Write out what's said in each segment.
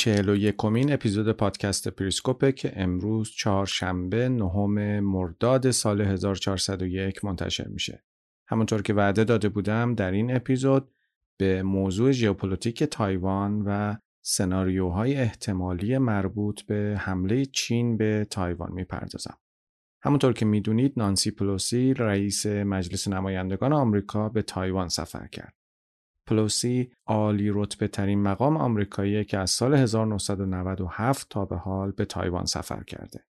چهل و یکمین اپیزود پادکست پریسکوپه که امروز چهارشنبه نهم مرداد سال 1401 منتشر میشه. همونطور که وعده داده بودم در این اپیزود به موضوع ژئوپلیتیک تایوان و سناریوهای احتمالی مربوط به حمله چین به تایوان می‌پردازم. همونطور که می‌دونید نانسی پلوسی رئیس مجلس نمایندگان آمریکا به تایوان سفر کرد. پلوسی عالی رتبه ترین مقام آمریکایی که از سال 1997 تا به حال به تایوان سفر کرده.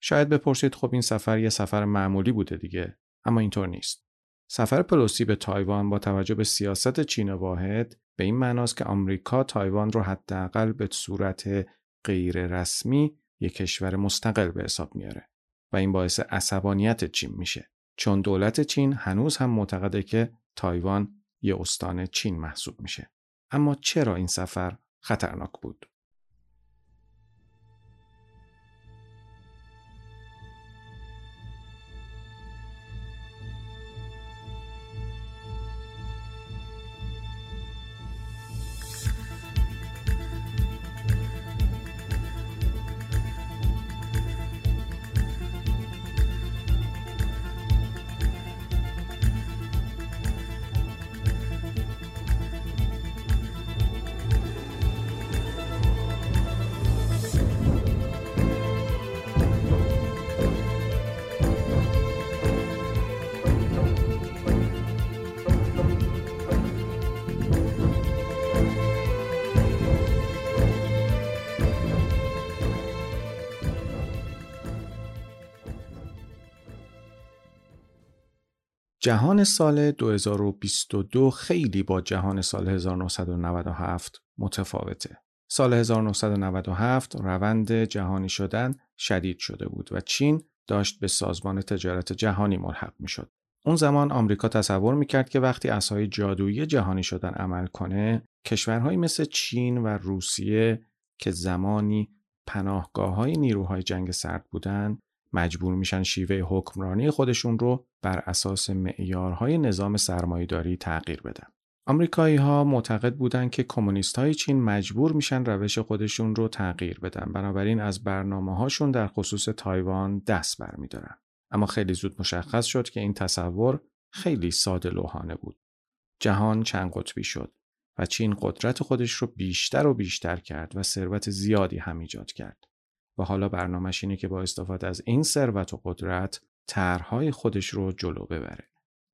شاید بپرسید خب این سفر یه سفر معمولی بوده دیگه اما اینطور نیست. سفر پلوسی به تایوان با توجه به سیاست چین واحد به این معناست که آمریکا تایوان رو حداقل به صورت غیر رسمی یک کشور مستقل به حساب میاره و این باعث عصبانیت چین میشه چون دولت چین هنوز هم معتقده که تایوان یه استان چین محسوب میشه. اما چرا این سفر خطرناک بود؟ جهان سال 2022 خیلی با جهان سال 1997 متفاوته. سال 1997 روند جهانی شدن شدید شده بود و چین داشت به سازمان تجارت جهانی ملحق می شد. اون زمان آمریکا تصور می کرد که وقتی اسای جادویی جهانی شدن عمل کنه، کشورهایی مثل چین و روسیه که زمانی پناهگاه های نیروهای جنگ سرد بودند مجبور میشن شیوه حکمرانی خودشون رو بر اساس معیارهای نظام سرمایهداری تغییر بدن. آمریکایی ها معتقد بودند که کمونیست های چین مجبور میشن روش خودشون رو تغییر بدن بنابراین از برنامه هاشون در خصوص تایوان دست برمیدارن. اما خیلی زود مشخص شد که این تصور خیلی ساده لوحانه بود. جهان چند قطبی شد و چین قدرت خودش رو بیشتر و بیشتر کرد و ثروت زیادی هم ایجاد کرد. و حالا برنامهش اینه که با استفاده از این ثروت و قدرت طرحهای خودش رو جلو ببره.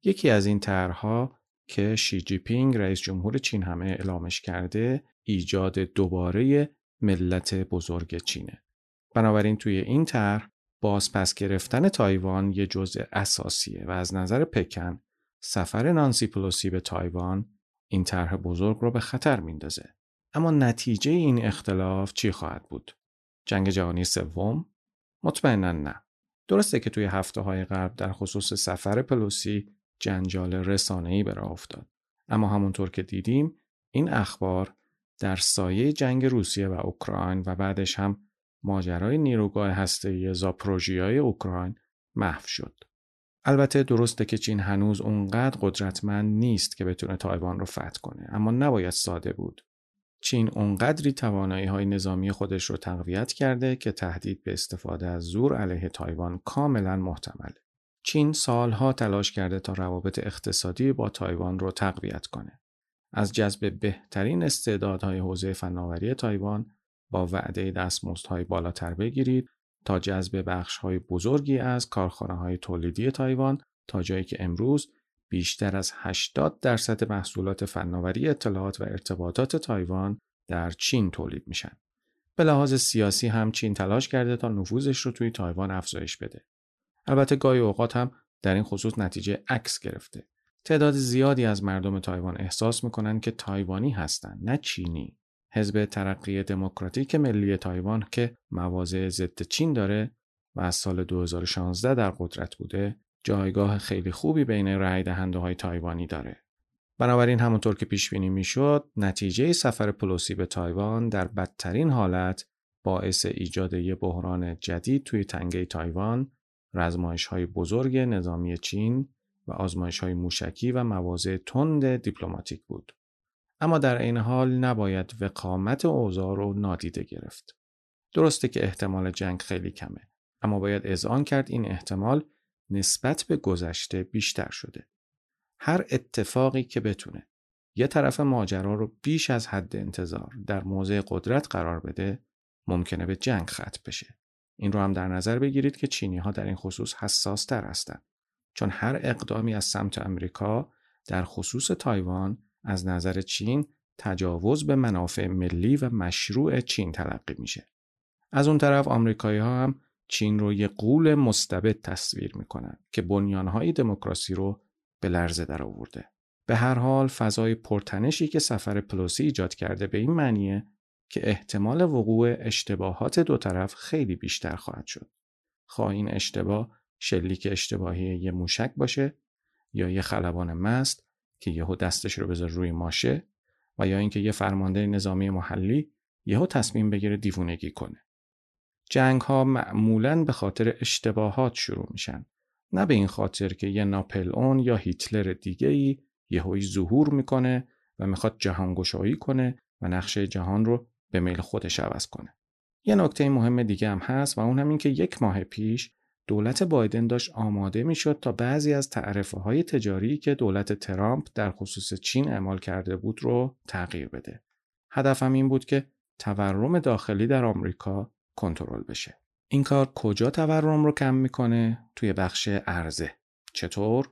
یکی از این طرحها که شی جی پینگ رئیس جمهور چین هم اعلامش کرده ایجاد دوباره ملت بزرگ چینه. بنابراین توی این طرح باز پس گرفتن تایوان یه جزء اساسیه و از نظر پکن سفر نانسی پلوسی به تایوان این طرح بزرگ رو به خطر میندازه. اما نتیجه این اختلاف چی خواهد بود؟ جنگ جهانی سوم مطمئنا نه درسته که توی هفته های قبل در خصوص سفر پلوسی جنجال رسانه‌ای به راه افتاد اما همونطور که دیدیم این اخبار در سایه جنگ روسیه و اوکراین و بعدش هم ماجرای نیروگاه هسته‌ای زاپروژیای اوکراین محو شد. البته درسته که چین هنوز اونقدر قدرتمند نیست که بتونه تایوان رو فتح کنه اما نباید ساده بود. چین اونقدری توانایی های نظامی خودش رو تقویت کرده که تهدید به استفاده از زور علیه تایوان کاملا محتمله. چین سالها تلاش کرده تا روابط اقتصادی با تایوان رو تقویت کنه. از جذب بهترین استعدادهای حوزه فناوری تایوان با وعده دستمزدهای بالاتر بگیرید تا جذب بخشهای بزرگی از کارخانه های تولیدی تایوان تا جایی که امروز بیشتر از 80 درصد محصولات فناوری اطلاعات و ارتباطات تایوان در چین تولید میشن. به لحاظ سیاسی هم چین تلاش کرده تا نفوذش رو توی تایوان افزایش بده. البته گاهی اوقات هم در این خصوص نتیجه عکس گرفته. تعداد زیادی از مردم تایوان احساس می‌کنن که تایوانی هستند نه چینی. حزب ترقی دموکراتیک ملی تایوان که مواضع ضد چین داره و از سال 2016 در قدرت بوده جایگاه خیلی خوبی بین رای دهنده های تایوانی داره. بنابراین همونطور که پیش بینی می‌شد نتیجه سفر پلوسی به تایوان در بدترین حالت باعث ایجاد یک بحران جدید توی تنگه تایوان رزمایش های بزرگ نظامی چین و آزمایش های موشکی و مواضع تند دیپلماتیک بود. اما در این حال نباید وخامت اوضاع رو نادیده گرفت. درسته که احتمال جنگ خیلی کمه اما باید اذعان کرد این احتمال نسبت به گذشته بیشتر شده. هر اتفاقی که بتونه یه طرف ماجرا رو بیش از حد انتظار در موضع قدرت قرار بده ممکنه به جنگ ختم بشه. این رو هم در نظر بگیرید که چینی ها در این خصوص حساس تر هستند. چون هر اقدامی از سمت امریکا در خصوص تایوان از نظر چین تجاوز به منافع ملی و مشروع چین تلقی میشه. از اون طرف آمریکایی ها هم چین رو یه قول مستبد تصویر می‌کنن که بنیانهای دموکراسی رو به لرزه در آورده. به هر حال فضای پرتنشی که سفر پلوسی ایجاد کرده به این معنیه که احتمال وقوع اشتباهات دو طرف خیلی بیشتر خواهد شد. خواه این اشتباه شلیک اشتباهی یه موشک باشه یا یه خلبان مست که یهو دستش رو بذار روی ماشه و یا اینکه یه فرمانده نظامی محلی یهو تصمیم بگیره دیوونگی کنه. جنگ ها معمولا به خاطر اشتباهات شروع میشن نه به این خاطر که یه ناپل اون یا هیتلر دیگه ای یهویی ظهور می‌کنه و می‌خواد جهانگشایی کنه و نقشه جهان رو به میل خودش عوض کنه. یه نکته مهم دیگه هم هست و اون هم این که یک ماه پیش دولت بایدن داشت آماده می‌شد تا بعضی از تعرفه های تجاری که دولت ترامپ در خصوص چین اعمال کرده بود رو تغییر بده. هدفم این بود که تورم داخلی در آمریکا کنترل بشه. این کار کجا تورم رو کم می‌کنه؟ توی بخش عرضه. چطور؟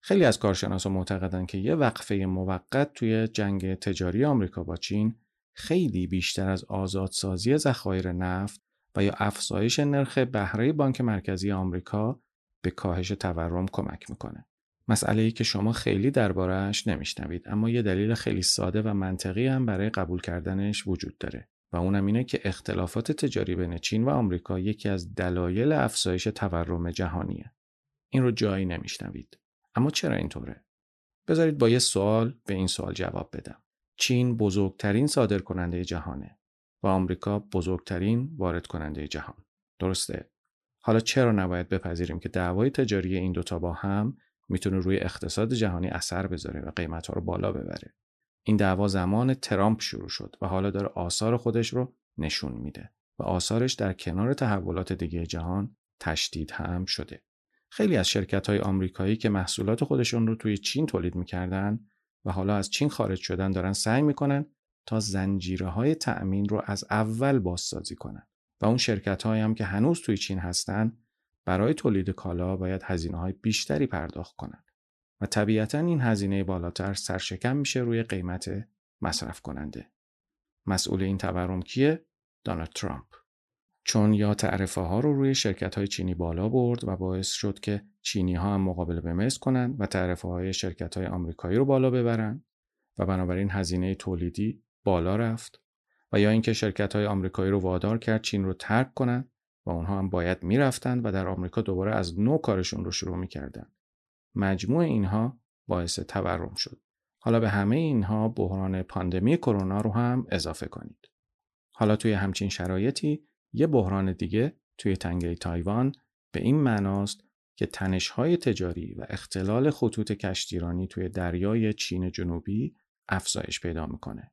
خیلی از کارشناسا معتقدن که یه وقفه موقت توی جنگ تجاری آمریکا با چین خیلی بیشتر از آزادسازی ذخایر نفت و یا افزایش نرخ بهره بانک مرکزی آمریکا به کاهش تورم کمک می‌کنه. مسئله ای که شما خیلی دربارهش نمیشنوید اما یه دلیل خیلی ساده و منطقی هم برای قبول کردنش وجود داره و اونم اینه که اختلافات تجاری بین چین و آمریکا یکی از دلایل افزایش تورم جهانیه. این رو جایی نمیشنوید. اما چرا اینطوره؟ بذارید با یه سوال به این سوال جواب بدم. چین بزرگترین صادر کننده جهانه و آمریکا بزرگترین وارد کننده جهان. درسته؟ حالا چرا نباید بپذیریم که دعوای تجاری این دوتا با هم می‌تونه روی اقتصاد جهانی اثر بذاره و قیمت ها رو بالا ببره؟ این دعوا زمان ترامپ شروع شد و حالا داره آثار خودش رو نشون میده و آثارش در کنار تحولات دیگه جهان تشدید هم شده. خیلی از شرکت های آمریکایی که محصولات خودشون رو توی چین تولید می‌کردن و حالا از چین خارج شدن دارن سعی می‌کنن تا زنجیره های تأمین رو از اول بازسازی کنن و اون شرکت هم که هنوز توی چین هستن برای تولید کالا باید هزینه های بیشتری پرداخت کنند و طبیعتا این هزینه بالاتر سرشکم میشه روی قیمت مصرف کننده. مسئول این تورم کیه؟ دونالد ترامپ. چون یا تعرفه ها رو روی شرکت های چینی بالا برد و باعث شد که چینی ها هم مقابله به کنند و تعرفه های شرکت های آمریکایی رو بالا ببرن و بنابراین هزینه تولیدی بالا رفت و یا اینکه شرکت های آمریکایی رو وادار کرد چین رو ترک کنند و اونها هم باید می‌رفتند و در آمریکا دوباره از نو کارشون رو شروع می‌کردند. مجموع اینها باعث تورم شد. حالا به همه اینها بحران پاندمی کرونا رو هم اضافه کنید. حالا توی همچین شرایطی یه بحران دیگه توی تنگه تایوان به این معناست که تنش‌های تجاری و اختلال خطوط کشتیرانی توی دریای چین جنوبی افزایش پیدا می‌کنه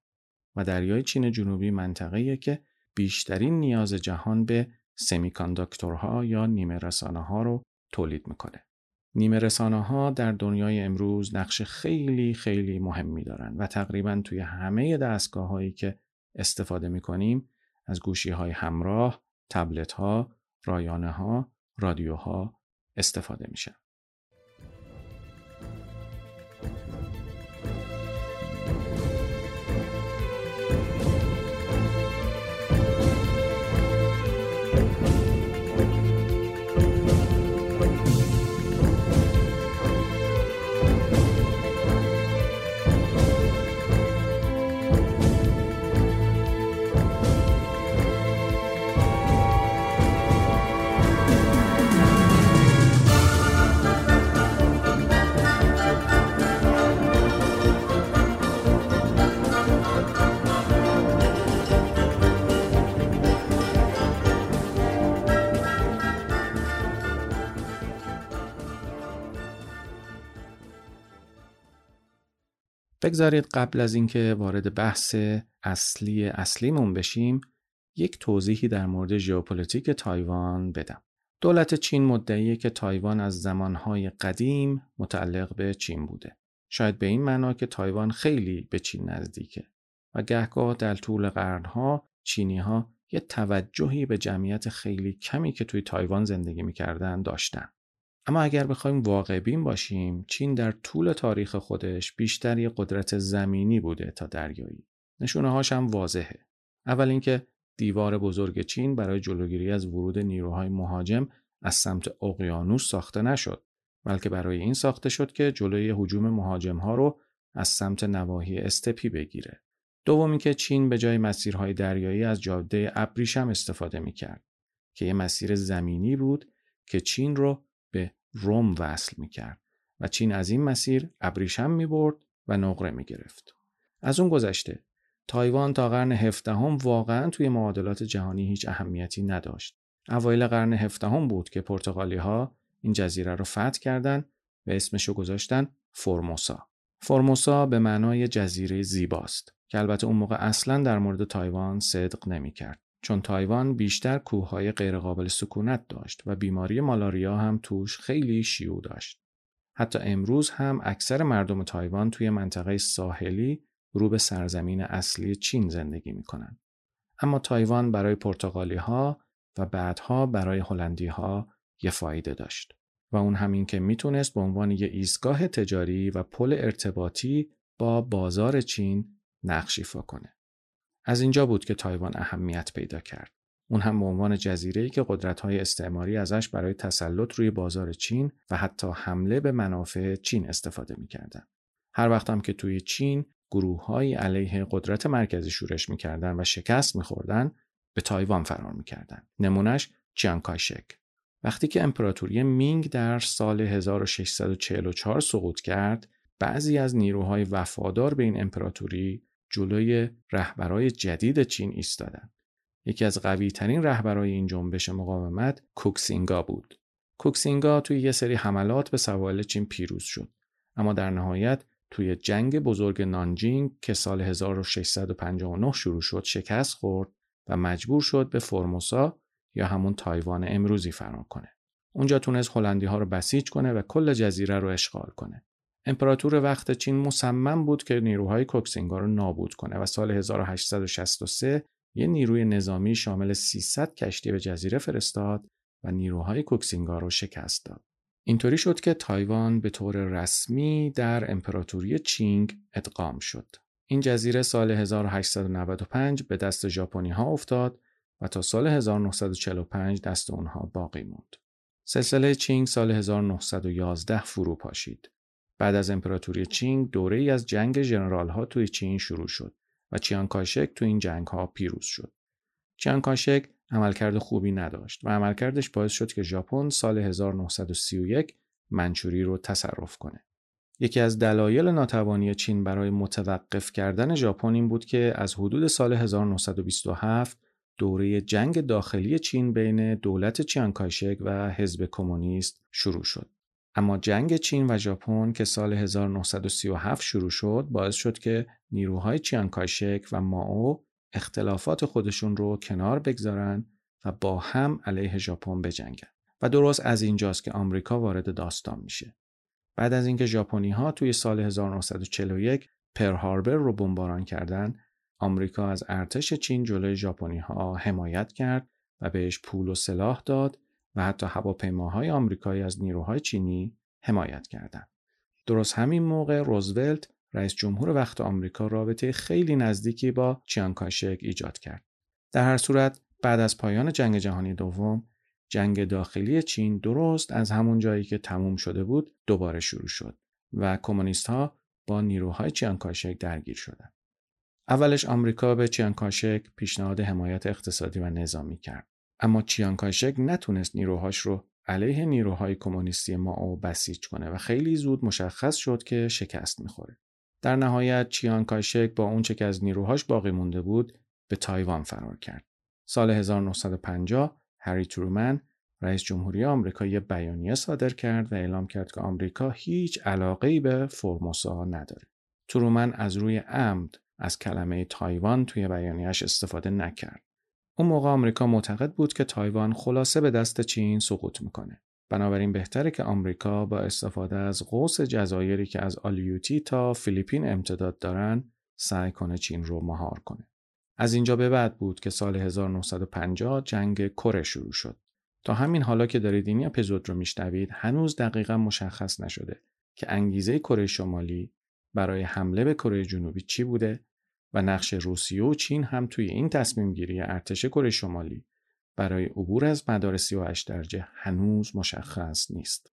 و دریای چین جنوبی منطقه‌ایه که بیشترین نیاز جهان به سمیکانداکتورها یا نیمه رسانه ها رو تولید می‌کنه. نیمه رسانه ها در دنیای امروز نقش خیلی خیلی مهمی دارن و تقریبا توی همه دستگاه هایی که استفاده می‌کنیم از گوشی های همراه، تبلت ها، رایانه ها، رادیوها استفاده میشن. بگذارید قبل از اینکه وارد بحث اصلی اصلیمون بشیم یک توضیحی در مورد ژئوپلیتیک تایوان بدم. دولت چین مدعیه که تایوان از زمانهای قدیم متعلق به چین بوده. شاید به این معنا که تایوان خیلی به چین نزدیکه و گهگاه در طول قرنها چینی ها یه توجهی به جمعیت خیلی کمی که توی تایوان زندگی می‌کردن داشتن. اما اگر بخوایم واقع بین باشیم چین در طول تاریخ خودش بیشتر یه قدرت زمینی بوده تا دریایی. نشونه هاش هم واضحه. اول اینکه دیوار بزرگ چین برای جلوگیری از ورود نیروهای مهاجم از سمت اقیانوس ساخته نشد بلکه برای این ساخته شد که جلوی هجوم مهاجم ها رو از سمت نواحی استپی بگیره. دومی که چین به جای مسیرهای دریایی از جاده ابریشم استفاده می‌کرد که یه مسیر زمینی بود که چین رو به روم وصل می‌کرد و چین از این مسیر ابریشم می‌برد و نقره می‌گرفت. از اون گذشته تایوان تا قرن هفدهم واقعا توی معادلات جهانی هیچ اهمیتی نداشت. اوایل قرن هفدهم بود که پرتغالی ها این جزیره رو فتح کردند و اسمشو گذاشتن فرموسا. فرموسا به معنای جزیره زیباست که البته اون موقع اصلا در مورد تایوان صدق نمی‌کرد. چون تایوان بیشتر کوههای غیرقابل سکونت داشت و بیماری مالاریا هم توش خیلی شیوع داشت. حتی امروز هم اکثر مردم تایوان توی منطقه ساحلی رو به سرزمین اصلی چین زندگی می کنند. اما تایوان برای پرتغالی ها و بعدها برای هلندی ها یه فایده داشت و اون همین که می‌تونست به عنوان یه ایستگاه تجاری و پل ارتباطی با بازار چین نقش ایفا کنه. از اینجا بود که تایوان اهمیت پیدا کرد. اون هم به عنوان جزیره‌ای که قدرت‌های استعماری ازش برای تسلط روی بازار چین و حتی حمله به منافع چین استفاده می‌کردن. هر وقتم که توی چین گروههایی علیه قدرت مرکزی شورش می‌کردن و شکست میخوردن به تایوان فرار می‌کردن. نمونش چیانکایشک. وقتی که امپراتوری مینگ در سال 1644 سقوط کرد، بعضی از نیروهای وفادار به این امپراتوری جلوی رهبرای جدید چین ایستادند. یکی از قوی ترین رهبرای این جنبش مقاومت کوکسینگا بود. کوکسینگا توی یه سری حملات به سواحل چین پیروز شد. اما در نهایت توی جنگ بزرگ نانجینگ که سال 1659 شروع شد شکست خورد و مجبور شد به فرموسا یا همون تایوان امروزی فرار کنه. اونجا تونست هلندی ها رو بسیج کنه و کل جزیره رو اشغال کنه. امپراتور وقت چین مصمم بود که نیروهای کوکسینگا رو نابود کنه و سال 1863 یه نیروی نظامی شامل 300 کشتی به جزیره فرستاد و نیروهای کوکسینگا رو شکست داد. اینطوری شد که تایوان به طور رسمی در امپراتوری چینگ ادغام شد. این جزیره سال 1895 به دست ژاپنی ها افتاد و تا سال 1945 دست اونها باقی موند. سلسله چینگ سال 1911 فرو پاشید. بعد از امپراتوری چینگ دوره ای از جنگ ژنرال ها توی چین شروع شد و چیانگ کای شک تو این جنگ ها پیروز شد. چیانگ کای شک عملکرد خوبی نداشت و عملکردش باعث شد که ژاپن سال 1931 منچوری رو تصرف کنه. یکی از دلایل ناتوانی چین برای متوقف کردن ژاپن این بود که از حدود سال 1927 دوره جنگ داخلی چین بین دولت چیانکایشک و حزب کمونیست شروع شد. اما جنگ چین و ژاپن که سال 1937 شروع شد باعث شد که نیروهای چیانکایشک و ماو اختلافات خودشون رو کنار بگذارن و با هم علیه ژاپن بجنگن. و درست از اینجاست که آمریکا وارد داستان میشه. بعد از اینکه ژاپنی ها توی سال 1941 پر هاربر رو بمباران کردند آمریکا از ارتش چین جلوی ژاپنی ها حمایت کرد و بهش پول و سلاح داد و حتی هواپیماهای آمریکایی از نیروهای چینی حمایت کردند. درست همین موقع روزولت رئیس جمهور وقت آمریکا رابطه خیلی نزدیکی با چیانکایشک ایجاد کرد. در هر صورت بعد از پایان جنگ جهانی دوم جنگ داخلی چین درست از همون جایی که تموم شده بود دوباره شروع شد و کمونیست ها با نیروهای چیانکایشک درگیر شدند. اولش آمریکا به چیانکایشک پیشنهاد حمایت اقتصادی و نظامی کرد. اما چیانکایشک نتونست نیروهاش رو علیه نیروهای کمونیستی ماو بسیج کنه و خیلی زود مشخص شد که شکست می‌خوره. در نهایت چیان کایشک با اونچه که از نیروهاش باقی مونده بود به تایوان فرار کرد. سال 1950 هری ترومن رئیس جمهوری آمریکا یه بیانیه صادر کرد و اعلام کرد که آمریکا هیچ علاقه به فرموسا نداره. ترومن از روی عمد از کلمه تایوان توی بیانیهش استفاده نکرد. اون موقع آمریکا معتقد بود که تایوان خلاصه به دست چین سقوط می‌کنه. بنابراین بهتره که آمریکا با استفاده از قوس جزایری که از آلیوتی تا فیلیپین امتداد دارن سعی کنه چین رو مهار کنه. از اینجا به بعد بود که سال 1950 جنگ کره شروع شد. تا همین حالا که دارید این اپیزود رو میشنوید هنوز دقیقا مشخص نشده که انگیزه کره شمالی برای حمله به کره جنوبی چی بوده و نقش روسیه و چین هم توی این تصمیم گیری ارتش کره شمالی برای عبور از مدار 38 درجه هنوز مشخص نیست.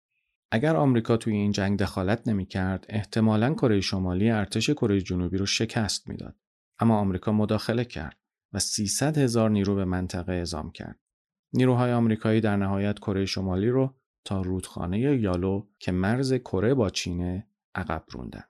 اگر آمریکا توی این جنگ دخالت نمی‌کرد، احتمالاً کره شمالی ارتش کره جنوبی رو شکست می‌داد. اما آمریکا مداخله کرد و 300 هزار نیرو به منطقه اعزام کرد. نیروهای آمریکایی در نهایت کره شمالی رو تا رودخانه یالو که مرز کره با چینه عقب روندن.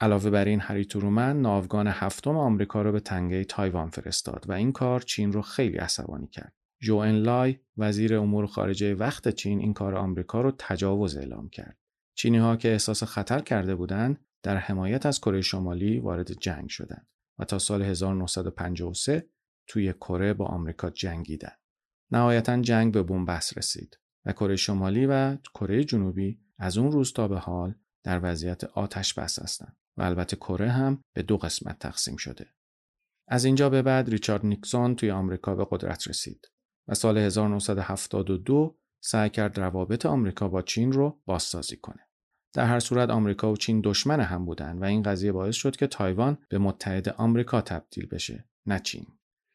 علاوه بر این هری ترومن ناوگان هفتم آمریکا رو به تنگه تایوان فرستاد و این کار چین رو خیلی عصبانی کرد. جو لای وزیر امور خارجه وقت چین این کار آمریکا رو تجاوز اعلام کرد. چینی ها که احساس خطر کرده بودند در حمایت از کره شمالی وارد جنگ شدند و تا سال 1953 توی کره با آمریکا جنگیدند. نهایتا جنگ به بنبست رسید و کره شمالی و کره جنوبی از اون روز تا به حال در وضعیت آتش بس هستند و البته کره هم به دو قسمت تقسیم شده. از اینجا به بعد ریچارد نیکسون توی آمریکا به قدرت رسید و سال 1972 سعی کرد روابط آمریکا با چین رو بازسازی کنه. در هر صورت آمریکا و چین دشمن هم بودن و این قضیه باعث شد که تایوان به متحد آمریکا تبدیل بشه نه چین.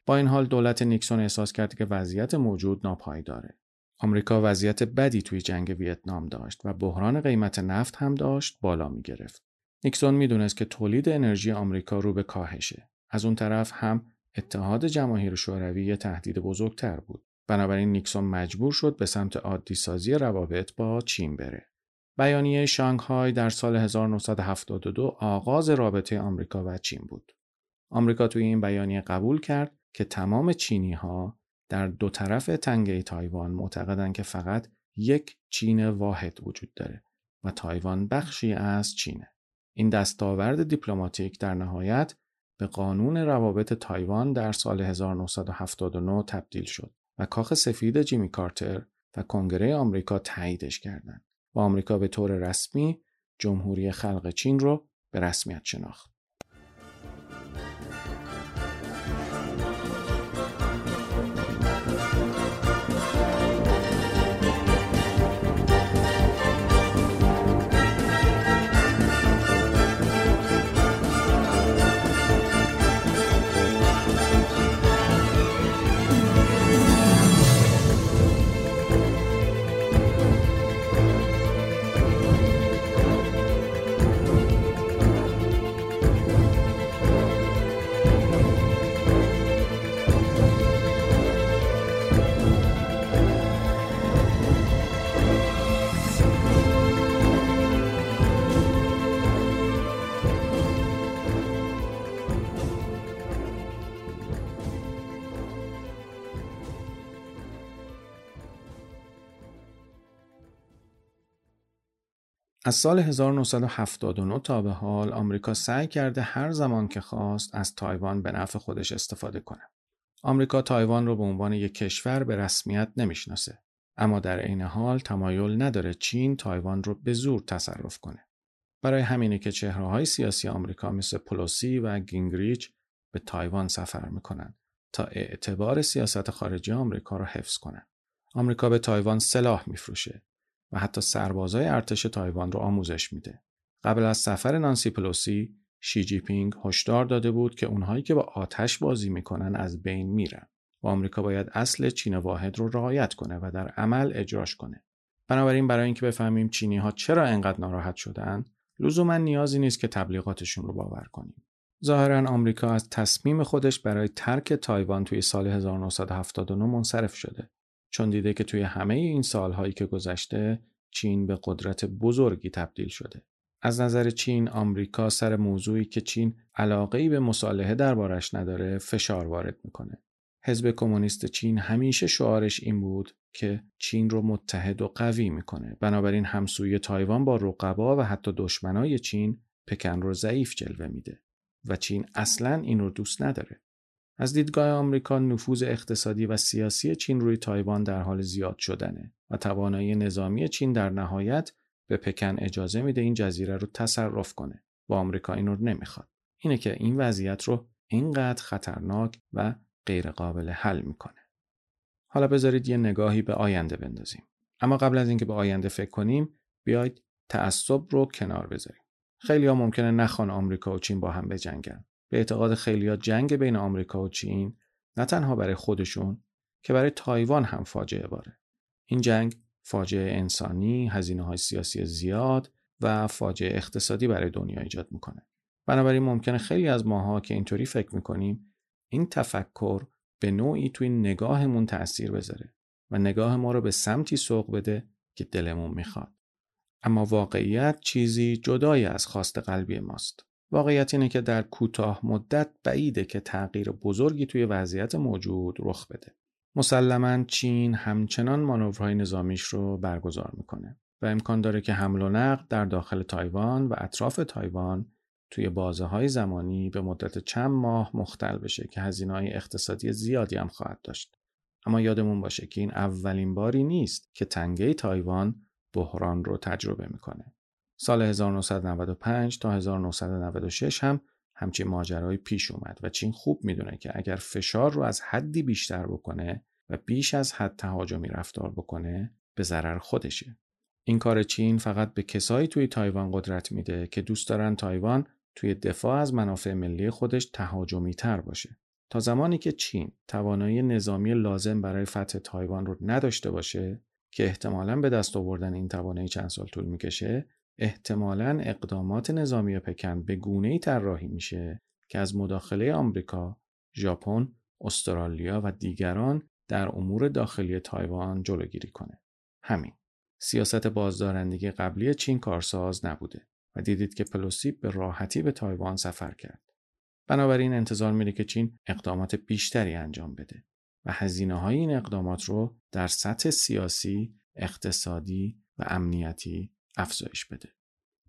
با این حال دولت نیکسون احساس کرد که وضعیت موجود ناپایداره. آمریکا وضعیت بدی توی جنگ ویتنام داشت و بحران قیمت نفت هم داشت بالا می گرفت. نیکسون می‌دونست که تولید انرژی آمریکا رو به کاهشه. از اون طرف هم اتحاد جماهیر شوروی یه تهدید بزرگتر بود. بنابراین نیکسون مجبور شد به سمت عادی سازی روابط با چین بره. بیانیه شانگهای در سال 1972 آغاز رابطه آمریکا و چین بود. آمریکا توی این بیانیه قبول کرد که تمام چینی ها در دو طرف تنگه تایوان معتقدند که فقط یک چین واحد وجود داره و تایوان بخشی از چینه. این دستاورد دیپلماتیک در نهایت به قانون روابط تایوان در سال 1979 تبدیل شد و کاخ سفید جیمی کارتر و کنگره آمریکا تاییدش کردند و آمریکا به طور رسمی جمهوری خلق چین رو به رسمیت شناخت. از سال 1979 تا به حال آمریکا سعی کرده هر زمان که خواست از تایوان به نفع خودش استفاده کنه. آمریکا تایوان رو به عنوان یک کشور به رسمیت نمی‌شناسه. اما در عین حال تمایل نداره چین تایوان رو به زور تصرف کنه. برای همینه که چهره های سیاسی آمریکا مثل پلوسی و گینگریچ به تایوان سفر می‌کنن تا اعتبار سیاست خارجی آمریکا رو حفظ کنن. آمریکا به تایوان سلاح میفروشه و حتی سربازای ارتش تایوان رو آموزش میده. قبل از سفر نانسی پلوسی، شی جی پینگ هشدار داده بود که اونهایی که با آتش بازی می‌کنن از بین میرن و آمریکا باید اصل چین واحد رو رعایت کنه و در عمل اجراش کنه. بنابراین برای اینکه بفهمیم چینی ها چرا انقدر ناراحت شدن، لزوما نیازی نیست که تبلیغاتشون رو باور کنیم. ظاهرا آمریکا از تصمیم خودش برای ترک تایوان توی سال 1979 منصرف شده چون دیده که توی همه این سالهایی که گذشته چین به قدرت بزرگی تبدیل شده. از نظر چین آمریکا سر موضوعی که چین علاقه به مصالحه دربارش نداره فشار وارد می‌کنه. حزب کمونیست چین همیشه شعارش این بود که چین رو متحد و قوی می‌کنه. بنابراین همسوی تایوان با رقبا و حتی دشمنای چین پکن رو ضعیف جلوه میده و چین اصلا این رو دوست نداره. از دیدگاه آمریکا نفوذ اقتصادی و سیاسی چین روی تایوان در حال زیاد شدنه و توانایی نظامی چین در نهایت به پکن اجازه میده این جزیره رو تصرف کنه و آمریکا این رو نمی‌خواد. اینه که این وضعیت رو اینقدر خطرناک و غیرقابل حل می‌کنه. حالا بذارید یه نگاهی به آینده بندازیم. اما قبل از اینکه به آینده فکر کنیم بیاید تعصب رو کنار بذاریم. خیلی ها ممکنه نخوان آمریکا و چین با هم بجنگن. به اعتقاد خیلی ها جنگ بین آمریکا و چین نه تنها برای خودشون که برای تایوان هم فاجعه باره. این جنگ فاجعه انسانی، هزینه های سیاسی زیاد و فاجعه اقتصادی برای دنیا ایجاد می‌کنه. بنابراین ممکنه خیلی از ماها که اینطوری فکر می‌کنیم این تفکر به نوعی توی نگاهمون تأثیر بذاره و نگاه ما رو به سمتی سوق بده که دلمون می‌خواد. اما واقعیت چیزی جدای از خواست قلبی ماست. واقعیت اینه که در کوتاه مدت بعیده که تغییر بزرگی توی وضعیت موجود رخ بده. مسلما چین همچنان مانورهای نظامیش رو برگزار می‌کنه و امکان داره که حمل و نقل در داخل تایوان و اطراف تایوان توی بازه های زمانی به مدت چند ماه مختل بشه که هزینه های اقتصادی زیادی هم خواهد داشت. اما یادمون باشه که این اولین باری نیست که تنگه تایوان بحران رو تجربه می‌کنه. سال 1995 تا 1996 هم همچین ماجرایی پیش اومد و چین خوب می‌دونه که اگر فشار رو از حدی بیشتر بکنه و بیش از حد تهاجمی رفتار بکنه به ضرر خودشه. این کار چین فقط به کسایی توی تایوان قدرت میده که دوست دارن تایوان توی دفاع از منافع ملی خودش تهاجمی تر باشه. تا زمانی که چین توانایی نظامی لازم برای فتح تایوان رو نداشته باشه که احتمالا به دست آوردن این توانایی چند سال طول می‌کشه احتمالا اقدامات نظامی پکن به گونه ای طراحی میشه که از مداخله آمریکا، ژاپن، استرالیا و دیگران در امور داخلی تایوان جلوگیری کنه. همین. سیاست بازدارندگی قبلی چین کارساز نبوده و دیدید که پلوسی به راحتی به تایوان سفر کرد. بنابراین انتظار میره که چین اقدامات بیشتری انجام بده و هزینه های این اقدامات رو در سطح سیاسی، اقتصادی و امنیتی افزایش بده.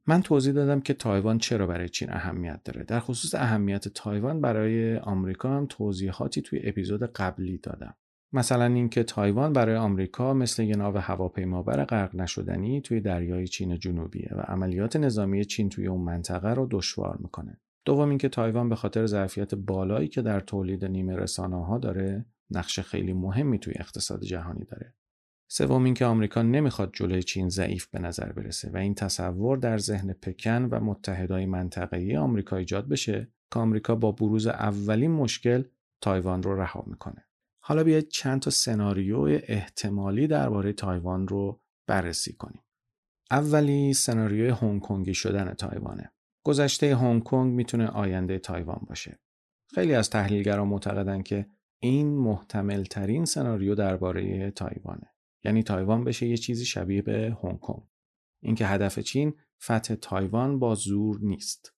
من توضیح دادم که تایوان چرا برای چین اهمیت داره. در خصوص اهمیت تایوان برای آمریکا هم توضیحاتی توی اپیزود قبلی دادم. مثلا اینکه تایوان برای آمریکا مثل یه ناو هواپیمابر غرق نشدنی توی دریای چین جنوبیه و عملیات نظامی چین توی اون منطقه رو دشوار می‌کنه. دوم اینکه تایوان به خاطر ظرفیت بالایی که در تولید نیمه رساناها داره نقش خیلی مهمی توی اقتصاد جهانی داره. سوم اینکه آمریکا نمی‌خواد جلوی چین ضعیف به نظر برسه و این تصور در ذهن پکن و متحدای منطقه‌ای آمریکا ایجاد بشه که آمریکا با بروز اولین مشکل تایوان رو رها می‌کنه. حالا بیاید چند تا سناریو احتمالی درباره تایوان رو بررسی کنیم. اولی سناریوی هنگ کنگی شدن تایوانه. گذشته هنگ کنگ می‌تونه آینده تایوان باشه. خیلی از تحلیلگران معتقدن که این محتمل ترین سناریو درباره تایوانه. یعنی تایوان بشه یه چیزی شبیه به هنگ کنگ. اینکه هدف چین فتح تایوان با زور نیست.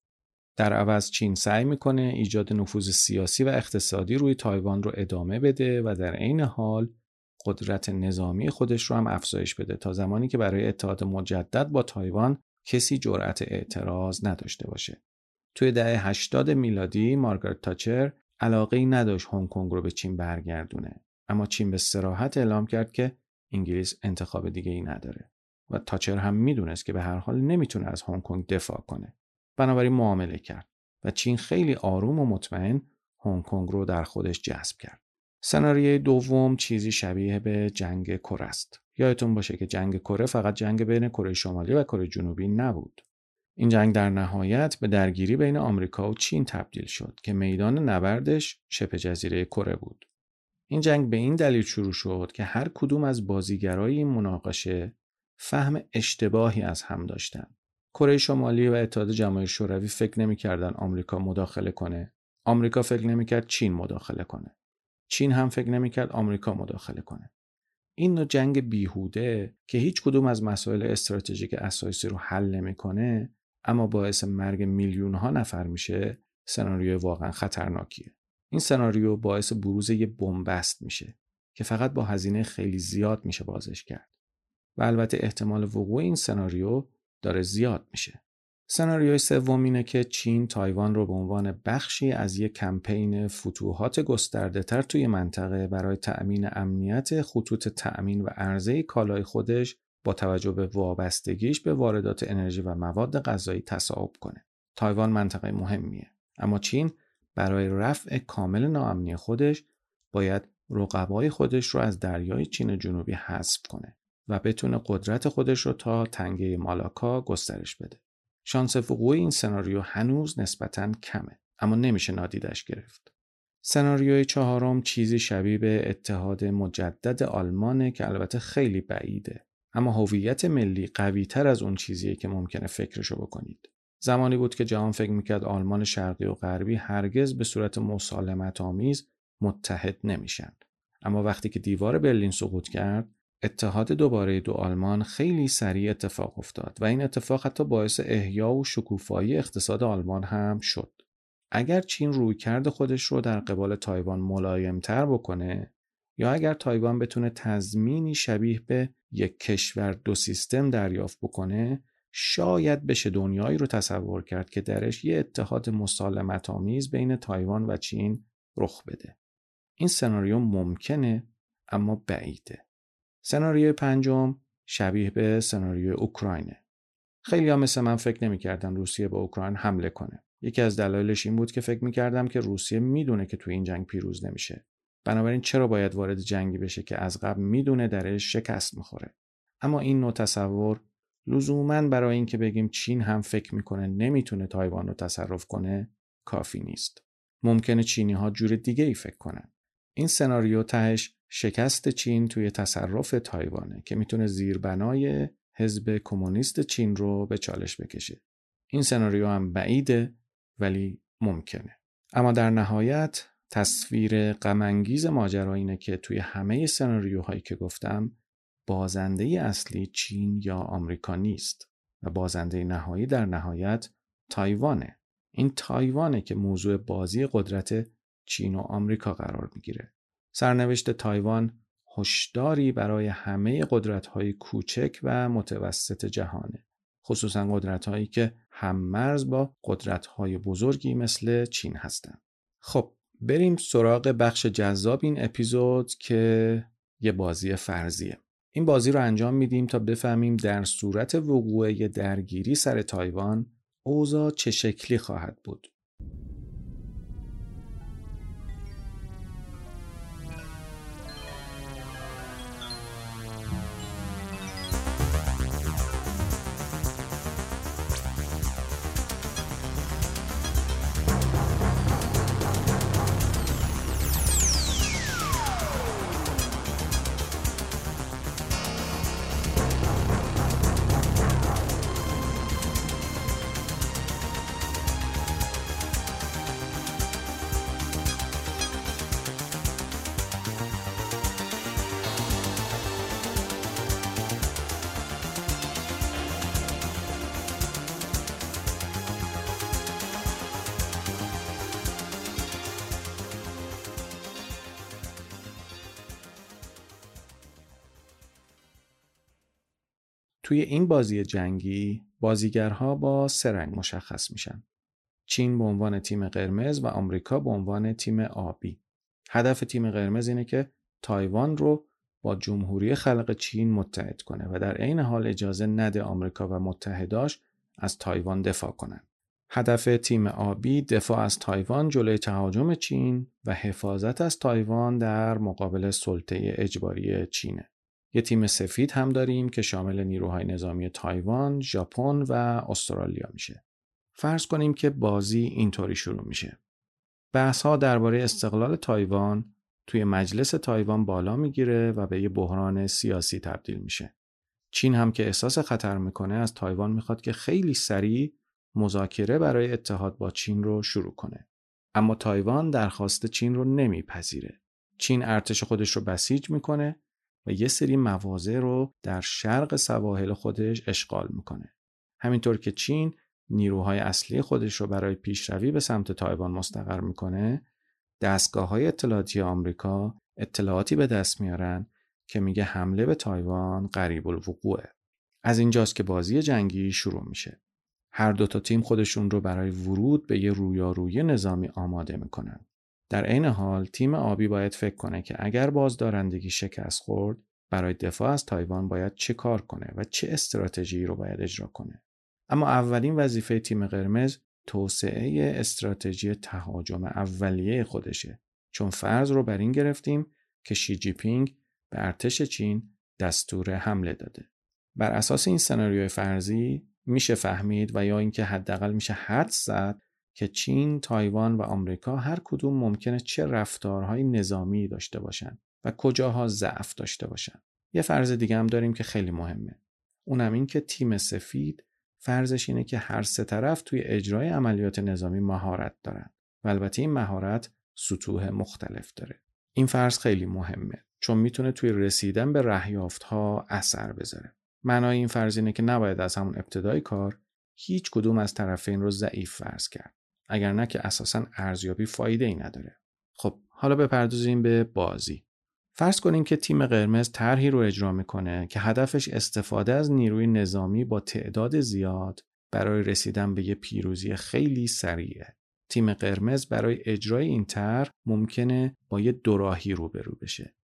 در عوض چین سعی می‌کنه ایجاد نفوذ سیاسی و اقتصادی روی تایوان رو ادامه بده و در عین حال قدرت نظامی خودش رو هم افزایش بده تا زمانی که برای اتحاد مجدد با تایوان کسی جرأت اعتراض نداشته باشه. توی دهه 80 میلادی مارگارت تاچر علاقه ای نداشت هنگ کنگ رو به چین برگردونه اما چین به سراحت اعلام کرد که انگلیس انتخاب دیگه ای نداره و تاچر هم می‌دونست که به هر حال نمی‌تونه از هنگ کنگ دفاع کنه. بنابراین معامله کرد و چین خیلی آروم و مطمئن هنگ کنگ رو در خودش جذب کرد. سناریوی دوم چیزی شبیه به جنگ کره است. یادتون باشه که جنگ کره فقط جنگ بین کره شمالی و کره جنوبی نبود. این جنگ در نهایت به درگیری بین آمریکا و چین تبدیل شد که میدان نبردش شبه جزیره کره بود. این جنگ به این دلیل شروع شد که هر کدوم از بازیگرای این مناقشه فهم اشتباهی از هم داشتن. کره شمالی و اتحاد جماهیر شوروی فکر نمی‌کردن آمریکا مداخله کنه. آمریکا فکر نمی‌کرد چین مداخله کنه. چین هم فکر نمی‌کرد آمریکا مداخله کنه. این نوع جنگ بیهوده که هیچ کدوم از مسائل استراتژیک اساسی رو حل نمی‌کنه اما باعث مرگ میلیون ها نفر میشه سناریوی واقعا خطرناکیه. این سناریو باعث بروز یه بنبست میشه که فقط با هزینه خیلی زیاد میشه بازش کرد و البته احتمال وقوع این سناریو داره زیاد میشه سناریوی سوم اینه که چین تایوان رو به عنوان بخشی از یک کمپین فتوحات گسترده تر توی منطقه برای تأمین امنیت خطوط تأمین و عرضه کالای خودش با توجه به وابستگیش به واردات انرژی و مواد غذایی تصاحب کنه. تایوان منطقه مهمیه اما چین برای رفع کامل ناامنی خودش باید رقبای خودش رو از دریای چین جنوبی حذف کنه و بتونه قدرت خودش رو تا تنگه مالاکا گسترش بده. شانس وقوع این سناریو هنوز نسبتا کمه اما نمیشه نادیدش گرفت. سناریوی چهارم چیزی شبیه به اتحاد مجدد آلمانه که البته خیلی بعیده اما هویت ملی قوی تر از اون چیزیه که ممکنه فکرشو بکنید. زمانی بود که جهان فکر می‌کرد آلمان شرقی و غربی هرگز به صورت مسالمت آمیز متحد نمیشن. اما وقتی که دیوار برلین سقوط کرد اتحاد دوباره دو آلمان خیلی سریع اتفاق افتاد و این اتفاق حتی باعث احیا و شکوفایی اقتصاد آلمان هم شد. اگر چین روی کرد خودش رو در قبال تایوان ملایمتر بکنه یا اگر تایوان بتونه تضمینی شبیه به یک کشور دو سیستم دریافت بکنه شاید بشه دنیایی رو تصور کرد که درش یه اتحاد مسالمت آمیز بین تایوان و چین رخ بده. این سناریو ممکنه اما بعیده. سناریوی پنجم شبیه به سناریوی اوکراینه. خیلی ها مثل من فکر نمی‌کردن روسیه به اوکراین حمله کنه. یکی از دلایلش این بود که فکر می‌کردم که روسیه می‌دونه که تو این جنگ پیروز نمیشه. بنابراین چرا باید وارد جنگی بشه که از قبل می‌دونه درش شکست می‌خوره. اما این نوع تصور لزوما برای اینکه بگیم چین هم فکر می‌کنه نمی‌تونه تایوان رو تصرف کنه کافی نیست. ممکنه چینی ها جور دیگه ای فکر کنن. این سناریو تهش شکست چین توی تصرف تایوانه که می‌تونه زیربنای حزب کمونیست چین رو به چالش بکشه. این سناریو هم بعیده ولی ممکنه. اما در نهایت تصویر غمانگیز ماجرا اینه که توی همه سناریوهایی که گفتم بازنده اصلی چین یا آمریکا نیست و بازنده نهایی در نهایت تایوانه. این تایوانه که موضوع بازی قدرت چین و آمریکا قرار می‌گیره. سرنوشت تایوان هشداری برای همه قدرت‌های کوچک و متوسط جهانه. خصوصا قدرت‌هایی که هم مرز با قدرت‌های بزرگی مثل چین هستند. خب بریم سراغ بخش جذاب این اپیزود که یه بازی فرضیه. این بازی رو انجام میدیم تا بفهمیم در صورت وقوع درگیری سر تایوان اوضاع چه شکلی خواهد بود. توی این بازی جنگی بازیگرها با سه رنگ مشخص میشن. چین به عنوان تیم قرمز و آمریکا به عنوان تیم آبی. هدف تیم قرمز اینه که تایوان رو با جمهوری خلق چین متحد کنه و در عین حال اجازه نده آمریکا و متحداش از تایوان دفاع کنند. هدف تیم آبی دفاع از تایوان جلوی تهاجم چین و حفاظت از تایوان در مقابل سلطه اجباری چینه. یه تیم سفید هم داریم که شامل نیروهای نظامی تایوان، ژاپن و استرالیا میشه. فرض کنیم که بازی اینطوری شروع میشه. بحث ها درباره استقلال تایوان توی مجلس تایوان بالا می‌گیره و به یه بحران سیاسی تبدیل میشه. چین هم که احساس خطر می‌کنه از تایوان می‌خواد که خیلی سریع مذاکره برای اتحاد با چین رو شروع کنه. اما تایوان درخواست چین رو نمیپذیره. چین ارتش خودش رو بسیج می‌کنه و یه سری مواضع رو در شرق سواحل خودش اشغال می‌کنه. همینطور که چین نیروهای اصلی خودش رو برای پیشروی به سمت تایوان مستقر می‌کنه، دستگاه های اطلاعاتی آمریکا اطلاعاتی به دست میارن که میگه حمله به تایوان قریب الوقوعه. از اینجاست که بازی جنگی شروع میشه. هر دو تا تیم خودشون رو برای ورود به یه رویارویی نظامی آماده می‌کنن. در عین حال تیم آبی باید فکر کنه که اگر بازدارندگی شکست خورد برای دفاع از تایوان باید چه کار کنه و چه استراتژی رو باید اجرا کنه. اما اولین وظیفه تیم قرمز توسعه استراتژی تهاجم اولیه خودشه چون فرض رو بر این گرفتیم که شی جی پینگ به ارتش چین دستور حمله داده. بر اساس این سناریوی فرضی میشه فهمید و یا اینکه حداقل میشه حد زد که چین، تایوان و آمریکا هر کدوم ممکنه چه رفتارهای نظامی داشته باشند و کجاها ضعف داشته باشند. یه فرض دیگه هم داریم که خیلی مهمه. اونم این که تیم سفید فرضش اینه که هر سه طرف توی اجرای عملیات نظامی مهارت دارن و البته این مهارت سطوح مختلف داره. این فرض خیلی مهمه چون می‌تونه توی رسیدن به رهیافت ها اثر بذاره. معنای این فرض اینه که نباید از همون ابتدای کار هیچ کدوم از طرفین رو ضعیف فرض کرد. اگر نه که اساسا ارزیابی فایده ای نداره. خب حالا بپردازیم به بازی. فرض کنیم که تیم قرمز طرحی رو اجرا می‌کنه که هدفش استفاده از نیروی نظامی با تعداد زیاد برای رسیدن به یه پیروزی خیلی سریعه. تیم قرمز برای اجرای این طرح ممکنه با یه دوراهی روبرو بشه.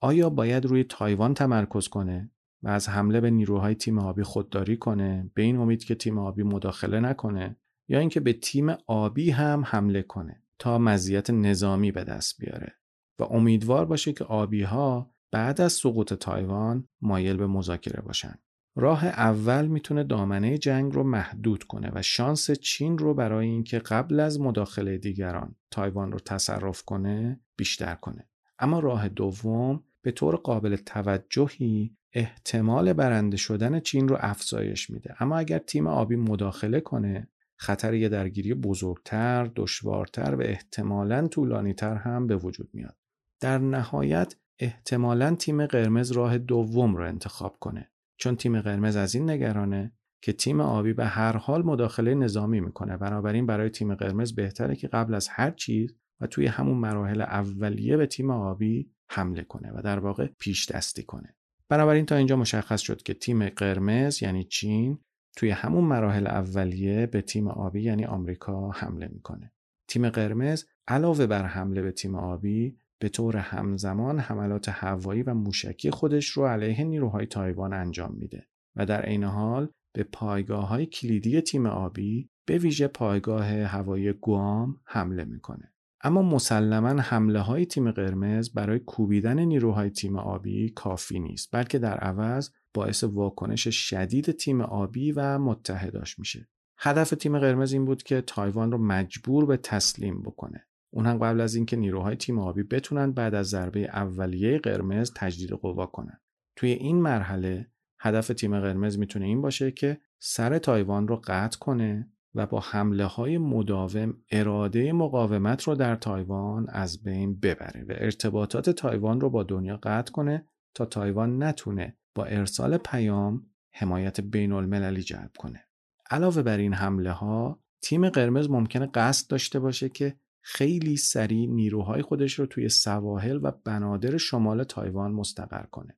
آیا باید روی تایوان تمرکز کنه و از حمله به نیروهای تیم آبی خودداری کنه به این امید که تیم آبی مداخله نکنه یا اینکه به تیم آبی هم حمله کنه تا مزیت نظامی به دست بیاره و امیدوار باشه که آبی ها بعد از سقوط تایوان مایل به مذاکره باشن. راه اول می‌تونه دامنه جنگ رو محدود کنه و شانس چین رو برای اینکه قبل از مداخله دیگران تایوان رو تصرف کنه بیشتر کنه. اما راه دوم به طور قابل توجهی احتمال برنده شدن چین رو افزایش میده. اما اگر تیم آبی مداخله کنه خطر یه درگیری بزرگتر، دشوارتر و احتمالاً طولانیتر هم به وجود میاد. در نهایت احتمالا تیم قرمز راه دوم رو انتخاب کنه. چون تیم قرمز از این نگرانه که تیم آبی به هر حال مداخله نظامی می‌کنه. بنابراین برای تیم قرمز بهتره که قبل از هر چیز و توی همون مراحل اولیه به تیم آبی حمله کنه و در واقع پیش دستی کنه. بنابراین تا اینجا مشخص شد که تیم قرمز یعنی چین توی همون مراحل اولیه به تیم آبی یعنی آمریکا حمله می‌کنه تیم قرمز علاوه بر حمله به تیم آبی به طور همزمان حملات هوایی و موشکی خودش رو علیه نیروهای تایوان انجام میده و در عین حال به پایگاه های کلیدی تیم آبی به ویژه پایگاه هوایی گوام حمله می‌کنه. اما مسلما حمله های تیم قرمز برای کوبیدن نیروهای تیم آبی کافی نیست بلکه در عوض باعث واکنش شدید تیم آبی و متحداش میشه. هدف تیم قرمز این بود که تایوان رو مجبور به تسلیم بکنه. اون هم قبل از اینکه نیروهای تیم آبی بتونن بعد از ضربه اولیه قرمز تجدید قوا کنن. توی این مرحله هدف تیم قرمز می‌تونه این باشه که سر تایوان رو قطع کنه و با حمله های مداوم اراده مقاومت رو در تایوان از بین ببره و ارتباطات تایوان رو با دنیا قطع کنه تا تایوان نتونه با ارسال پیام حمایت بین المللی جلب کنه. علاوه بر این حمله ها تیم قرمز ممکنه قصد داشته باشه که خیلی سریع نیروهای خودش رو توی سواحل و بنادر شمال تایوان مستقر کنه.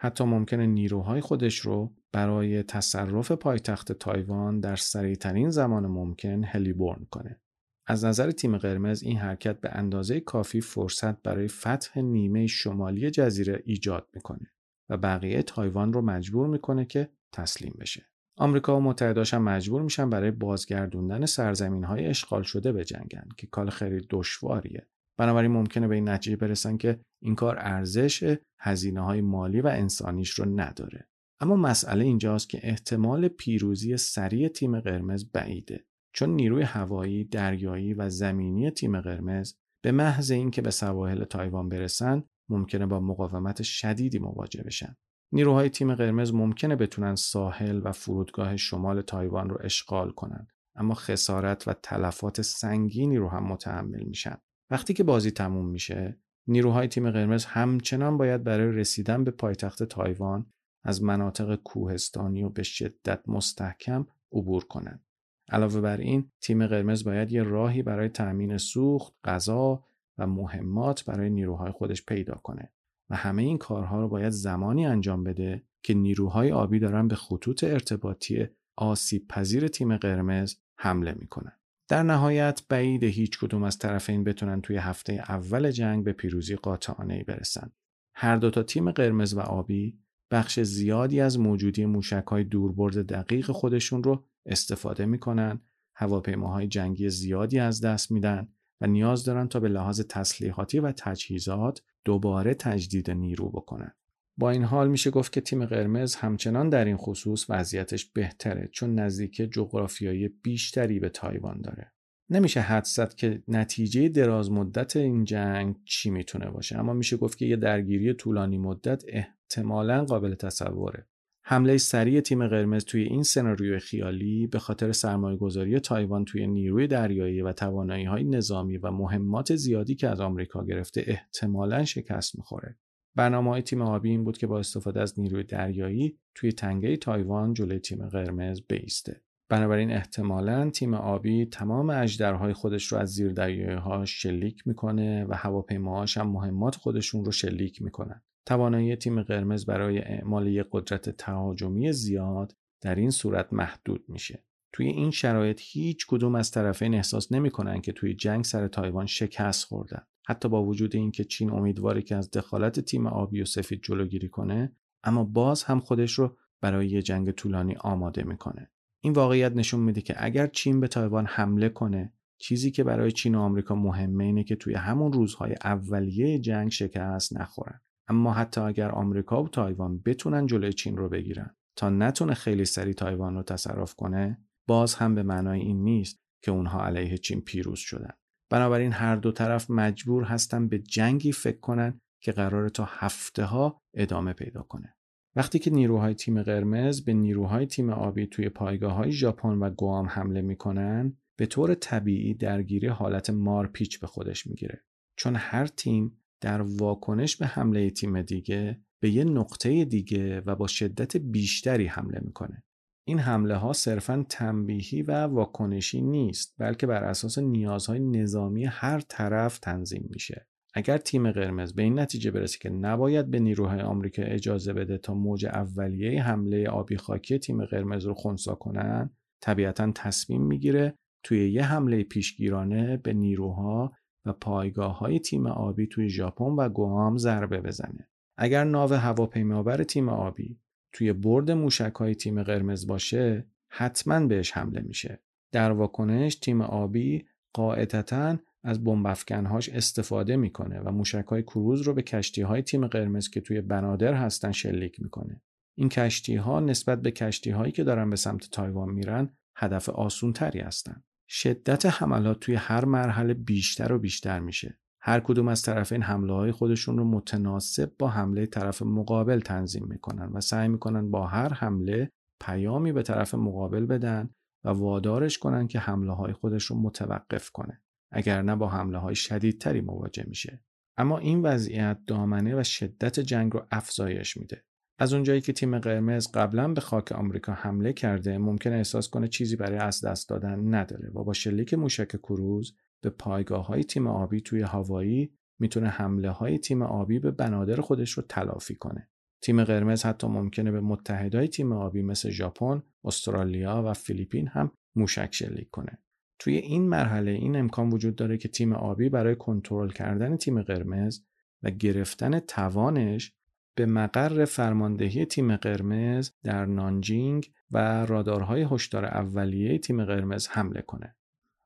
حتی ممکنه نیروهای خودش رو برای تصرف پایتخت تایوان در سریعترین زمان ممکن هلیبورن کنه. از نظر تیم قرمز این حرکت به اندازه کافی فرصت برای فتح نیمه شمالی جزیره ایجاد می‌کنه و بقیه تایوان رو مجبور می‌کنه که تسلیم بشه. آمریکا و متحداش هم مجبور میشن برای بازگردوندن سرزمین های اشغال شده به جنگن که کار خیلی دشواریه بنابراین ممکنه به این نتیجه برسن که این کار ارزش هزینه های مالی و انسانیش رو نداره. اما مسئله اینجاست که احتمال پیروزی سریع تیم قرمز بعیده چون نیروی هوایی، دریایی و زمینی تیم قرمز به محض اینکه به سواحل تایوان برسن ممکنه با مقاومت شدیدی مواجه بشن. نیروهای تیم قرمز ممکنه بتونن ساحل و فرودگاه شمال تایوان رو اشغال کنن اما خسارت و تلفات سنگینی رو هم متحمل میشن. وقتی که بازی تموم میشه نیروهای تیم قرمز همچنان باید برای رسیدن به پایتخت تایوان از مناطق کوهستانی و به شدت مستحکم عبور کنند. علاوه بر این تیم قرمز باید یه راهی برای تأمین سوخت، غذا و مهمات برای نیروهای خودش پیدا کنه. و همه این کارها رو باید زمانی انجام بده که نیروهای آبی دارن به خطوط ارتباطی آسیب پذیر تیم قرمز حمله می‌کنن. در نهایت بعید هیچ کدوم از طرفین بتونن توی هفته اول جنگ به پیروزی قاطعانه ای برسن. هر دو تا تیم قرمز و آبی بخش زیادی از موجودی موشک های دوربرد دقیق خودشون رو استفاده می‌کنن، هواپیماهای جنگی زیادی از دست میدن و نیاز دارن تا به لحاظ تسلیحاتی و تجهیزات دوباره تجدید نیرو بکنن. با این حال میشه گفت که تیم قرمز همچنان در این خصوص وضعیتش بهتره چون نزدیک جغرافیایی بیشتری به تایوان داره. نمیشه حد زد که نتیجه دراز مدت این جنگ چی می‌تونه باشه اما میشه گفت که یه درگیری طولانی مدت احتمالا قابل تصوره. حمله سریع تیم قرمز توی این سناریوی خیالی به خاطر سرمایه گذاری تایوان توی نیروی دریایی و توانایی های نظامی و مهمات زیادی که از آمریکا گرفته احتمالا شکست می‌خوره. برنامه های تیم آبی این بود که با استفاده از نیروی دریایی توی تنگه تایوان جلوی تیم قرمز بیسته. بنابراین احتمالا تیم آبی تمام اجدرهای خودش رو از زیر ها شلیک می‌کنه و هواپیماهاش هم مهمات خودشون رو شلیک می‌کنن. توانایی تیم قرمز برای اعمال یک قدرت تهاجمی زیاد در این صورت محدود میشه. توی این شرایط هیچ کدوم از طرفین احساس نمی‌کنن که توی جنگ سر تایوان شکست خوردن. حتی با وجود اینکه چین امیدواره که از دخالت تیم آبی و سفید جلوگیری کنه اما باز هم خودش رو برای یه جنگ طولانی آماده می‌کنه. این واقعیت نشون میده که اگر چین به تایوان حمله کنه چیزی که برای چین و آمریکا مهمه اینه که توی همون روزهای اولیه جنگ شکست نخورن اما حتی اگر آمریکا و تایوان بتونن جلوی چین رو بگیرن تا نتونه خیلی سریع تایوان رو تصرف کنه باز هم به معنای این نیست که اونها علیه چین پیروز شدن. بنابراین هر دو طرف مجبور هستن به جنگی فکر کنن که قرار تا هفته ها ادامه پیدا کنه. وقتی که نیروهای تیم قرمز به نیروهای تیم آبی توی پایگاه های ژاپن و گوام حمله می‌کنن به طور طبیعی درگیری حالت مارپیچ به خودش می‌گیره چون هر تیم در واکنش به حمله تیم دیگه به یه نقطه دیگه و با شدت بیشتری حمله می‌کنه این حمله ها صرفا تنبیهی و واکنشی نیست بلکه بر اساس نیازهای نظامی هر طرف تنظیم میشه. اگر تیم قرمز به این نتیجه برسه که نباید به نیروهای آمریکا اجازه بده تا موج اولیه حمله آبی خاکی تیم قرمز رو خونسا کنن طبیعتا تصمیم می‌گیره توی یه حمله پیشگیرانه به نیروها و پایگاه های تیم آبی توی ژاپن و گوام ضربه بزنه. اگر ناو هواپیمابر تیم آبی توی برد موشک های تیم قرمز باشه حتما بهش حمله میشه. در واکنش تیم آبی قاعدتا از بمبافکنهاش استفاده می‌کنه و موشک های کروز رو به کشتی های تیم قرمز که توی بنادر هستن شلیک می‌کنه. این کشتی ها نسبت به کشتی هایی که دارن به سمت تایوان میرن هدف آسون تری هستن. شدت حملات توی هر مرحله بیشتر و بیشتر میشه. هر کدوم از طرفین حمله های خودشون رو متناسب با حمله طرف مقابل تنظیم می‌کنن و سعی می‌کنن با هر حمله پیامی به طرف مقابل بدن و وادارش کنن که حمله های خودش رو متوقف کنه اگر نه با حمله های شدیدتری مواجه میشه. اما این وضعیت دامنه و شدت جنگ رو افزایش میده. از اونجایی که تیم قرمز قبلا به خاک آمریکا حمله کرده ممکن احساس کنه چیزی برای از دست دادن نداره. و با شلیک موشک کروز به پایگاه های تیم آبی توی هوایی می‌تونه حمله های تیم آبی به بنادر خودش رو تلافی کنه. تیم قرمز حتی ممکنه به متحدای تیم آبی مثل ژاپن، استرالیا و فیلیپین هم موشک شلیک کنه. توی این مرحله این امکان وجود داره که تیم آبی برای کنترل کردن تیم قرمز و گرفتن توانش به مقر فرماندهی تیم قرمز در نانجینگ و رادارهای هشدار اولیه تیم قرمز حمله کنه.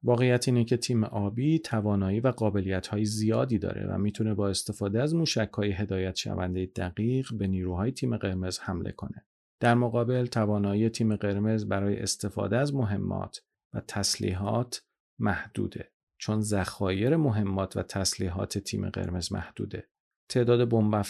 واقعیت اینه که تیم آبی توانایی و قابلیت های زیادی داره و می‌تونه با استفاده از موشک های هدایت شونده دقیق به نیروهای تیم قرمز حمله کنه. در مقابل توانایی تیم قرمز برای استفاده از مهمات و تسلیحات محدوده چون ذخایر مهمات و تسلیحات تیم قرمز محدوده. تعداد بمب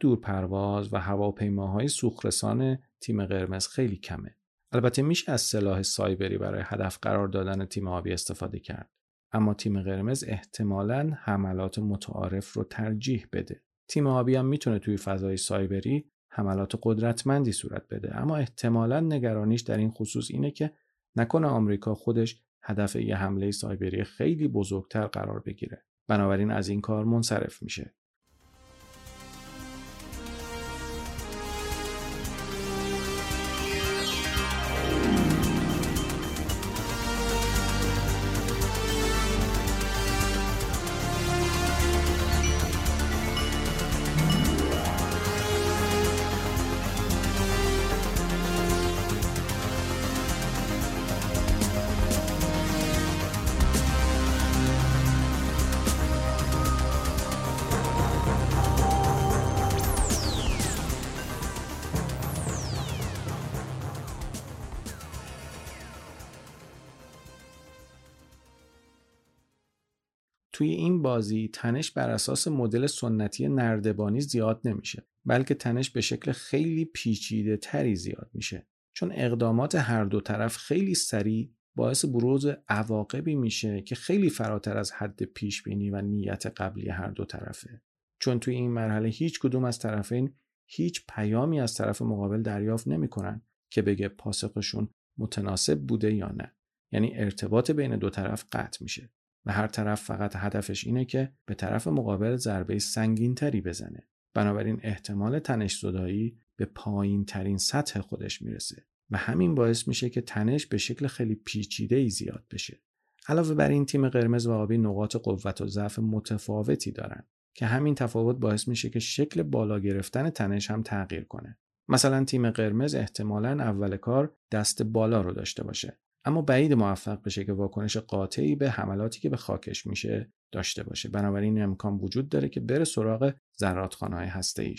دور پرواز و هواپیماهای سوخرسان تیم قرمز خیلی کمه. البته میشه از سلاح سایبری برای هدف قرار دادن تیم آبی استفاده کرد. اما تیم قرمز احتمالا حملات متعارف رو ترجیح بده. تیم آبی هم می‌تونه توی فضای سایبری حملات قدرتمندی صورت بده. اما احتمالا نگرانیش در این خصوص اینه که نکنه آمریکا خودش هدف یه حمله سایبری خیلی بزرگتر قرار بگیره. بنابراین از این کار منصرف میشه. توی این بازی تنش بر اساس مدل سنتی نردبانی زیاد نمیشه بلکه تنش به شکل خیلی پیچیده تری زیاد میشه. چون اقدامات هر دو طرف خیلی سریع باعث بروز عواقبی میشه که خیلی فراتر از حد پیش بینی و نیت قبلی هر دو طرفه. چون توی این مرحله هیچ کدوم از طرفین هیچ پیامی از طرف مقابل دریافت نمی‌کنن که بگه پاسخشون متناسب بوده یا نه. یعنی ارتباط بین دو طرف قطع میشه. و هر طرف فقط هدفش اینه که به طرف مقابل ضربه سنگین تری بزنه. بنابراین احتمال تنش زدایی به پایین ترین سطح خودش می‌رسه و همین باعث میشه که تنش به شکل خیلی پیچیده ای زیاد بشه. علاوه بر این تیم قرمز و آبی نقاط قوت و ضعف متفاوتی دارن که همین تفاوت باعث میشه که شکل بالا گرفتن تنش هم تغییر کنه. مثلا تیم قرمز احتمالا اول کار دست بالا رو داشته باشه. اما بعید موفق بشه که واکنش قاطعی به حملاتی که به خاکش میشه داشته باشه. بنابراین امکان وجود داره که بره سراغ ذراتخانه های هسته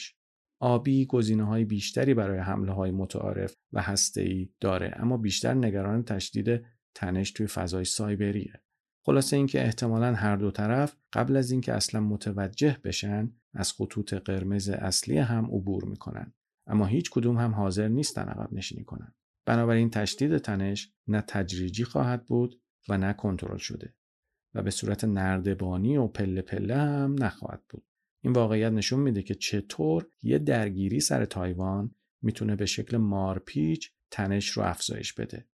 آبی گزینه های بیشتری برای حمله های متعارف و هسته ای داره اما بیشتر نگران تشدید تنش توی فضای سایبریه. خلاصه اینکه احتمالا هر دو طرف قبل از اینکه اصلا متوجه بشن از خطوط قرمز اصلی هم عبور می‌کنن. اما هیچ کدوم هم حاضر نیستن عقب نشینی کنن. بنابراین تشدید تنش نه تجریجی خواهد بود و نه کنترل شده و به صورت نردبانی و پله پله هم نخواهد بود. این واقعیت نشون میده که چطور یه درگیری سر تایوان می‌تونه به شکل مارپیچ تنش رو افزایش بده.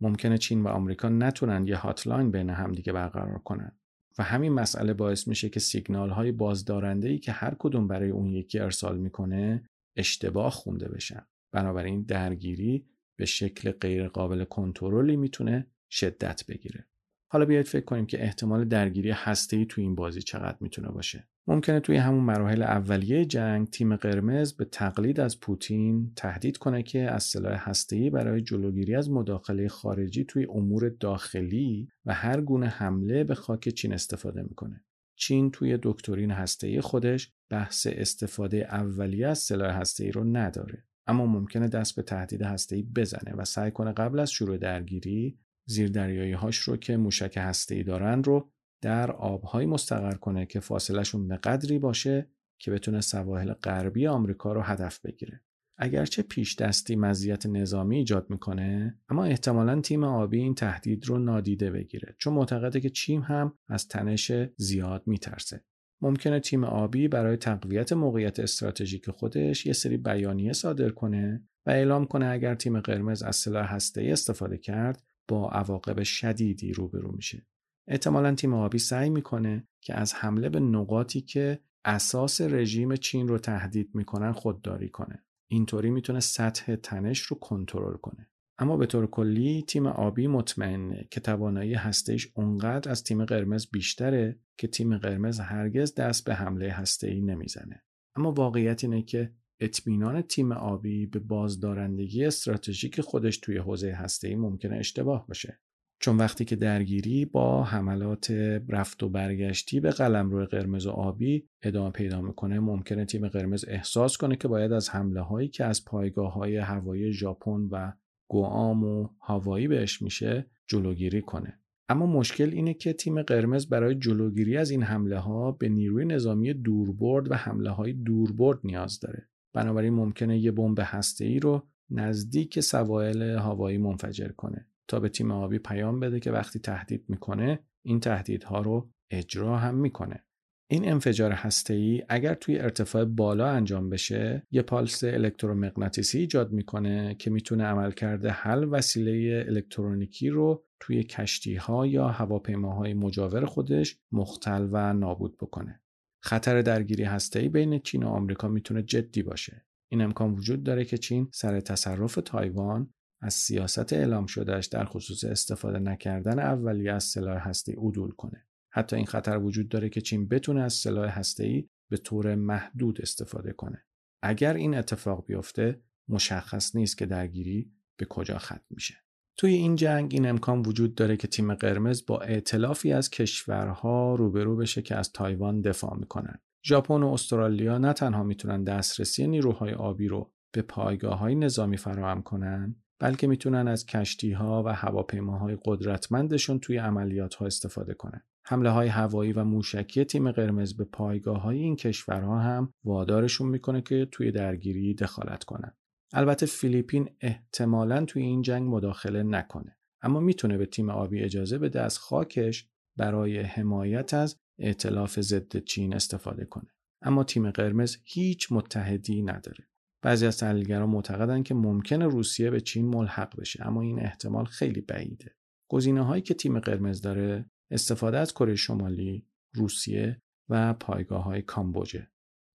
ممکنه چین و آمریکا نتونن یه هاتلاین بین همدیگه برقرار کنن و همین مسئله باعث میشه که سیگنال های بازدارنده ای که هر کدوم برای اون یکی ارسال می‌کنه اشتباه خونده بشن. بنابراین درگیری به شکل غیرقابل کنترلی می‌تونه شدت بگیره حالا بیاید فکر کنیم که احتمال درگیری هسته‌ای تو این بازی چقدر می‌تونه باشه ممکنه توی همون مراحل اولیه جنگ تیم قرمز به تقلید از پوتین تهدید کنه که از سلاح هسته‌ای برای جلوگیری از مداخله خارجی توی امور داخلی و هر گونه حمله به خاک چین استفاده می‌کنه. چین توی دکترین هسته‌ای خودش بحث استفاده اولیه از سلاح هسته‌ای رو نداره. اما ممکنه دست به تهدید هسته‌ای بزنه و سعی کنه قبل از شروع درگیری زیردریایی هاش رو که موشک هسته‌ای دارن رو در آبهایی مستقر کنه که فاصلهشون به قدری باشه که بتونه سواحل غربی آمریکا رو هدف بگیره. اگرچه پیش دستی مزیت نظامی ایجاد می‌کنه اما احتمالا تیم آبی این تهدید رو نادیده بگیره چون معتقده که چیم هم از تنش زیاد میترسه ممکنه تیم آبی برای تقویت موقعیت استراتژیک خودش یه سری بیانیه صادر کنه و اعلام کنه اگر تیم قرمز از سلاح هسته‌ای استفاده کرد با عواقب شدیدی روبرو میشه. احتمالا تیم آبی سعی می‌کنه که از حمله به نقاطی که اساس رژیم چین رو تهدید می‌کنن خودداری کنه. اینطوری می‌تونه سطح تنش رو کنترل کنه. اما به طور کلی تیم آبی مطمئنه که توانایی هستهش اونقدر از تیم قرمز بیشتره که تیم قرمز هرگز دست به حمله هسته‌ای نمی‌زنه. اما واقعیت اینه که اطمینان تیم آبی به بازدارندگی استراتژیک خودش توی حوزه هسته‌ای ممکنه اشتباه باشه. چون وقتی که درگیری با حملات رفت و برگشتی به قلمرو قرمز و آبی ادامه پیدا می‌کنه ممکنه تیم قرمز احساس کنه که باید از حمله هایی که از پایگاه های هوایی ژاپن و گوام و هاوایی بهش میشه جلوگیری کنه. اما مشکل اینه که تیم قرمز برای جلوگیری از این حمله ها به نیروی نظامی دوربرد و حمله های دوربرد نیاز داره. بنابراین ممکنه یه بمب ای رو نزدیک سواحل هوایی منفجر کنه تا به تیم آبی پیام بده که وقتی تهدید می‌کنه این تهدیدها رو اجرا هم می‌کنه. این انفجار هسته‌ای اگر توی ارتفاع بالا انجام بشه یه پالس الکترومغناطیسی ایجاد می‌کنه که می‌تونه عملکرد حل وسیله الکترونیکی رو توی کشتی ها یا هواپیماهای مجاور خودش مختل و نابود بکنه. خطر درگیری هسته‌ای بین چین و آمریکا می‌تونه جدی باشه. این امکان وجود داره که چین سر تصرف تایوان از سیاست اعلام شدهش در خصوص استفاده نکردن اولیه از سلاح هستی عدول کنه. حتی این خطر وجود داره که چین بتونه از سلاح هسته‌ای به طور محدود استفاده کنه. اگر این اتفاق بیفته مشخص نیست که درگیری به کجا ختم میشه. توی این جنگ این امکان وجود داره که تیم قرمز با ائتلافی از کشورها روبرو بشه که از تایوان دفاع می‌کنن. ژاپن و استرالیا نه تنها می‌تونن دسترسی نیروهای آبی رو به پایگاه های نظامی فراهم کنن بلکه می‌تونن از کشتی ها و هواپیماهای قدرتمندشون توی عملیات ها استفاده کنن. حمله های هوایی و موشکی تیم قرمز به پایگاه های این کشورها هم وادارشون می‌کنه که توی درگیری دخالت کنن. البته فیلیپین احتمالا توی این جنگ مداخله نکنه اما می‌تونه به تیم آبی اجازه بده از خاکش برای حمایت از ائتلاف ضد چین استفاده کنه. اما تیم قرمز هیچ متحدی نداره. بعضی از تحلیلگران معتقدند که ممکنه روسیه به چین ملحق بشه اما این احتمال خیلی بعیده. گزینه هایی که تیم قرمز داره استفاده از کره شمالی، روسیه و پایگاه های کامبوجه.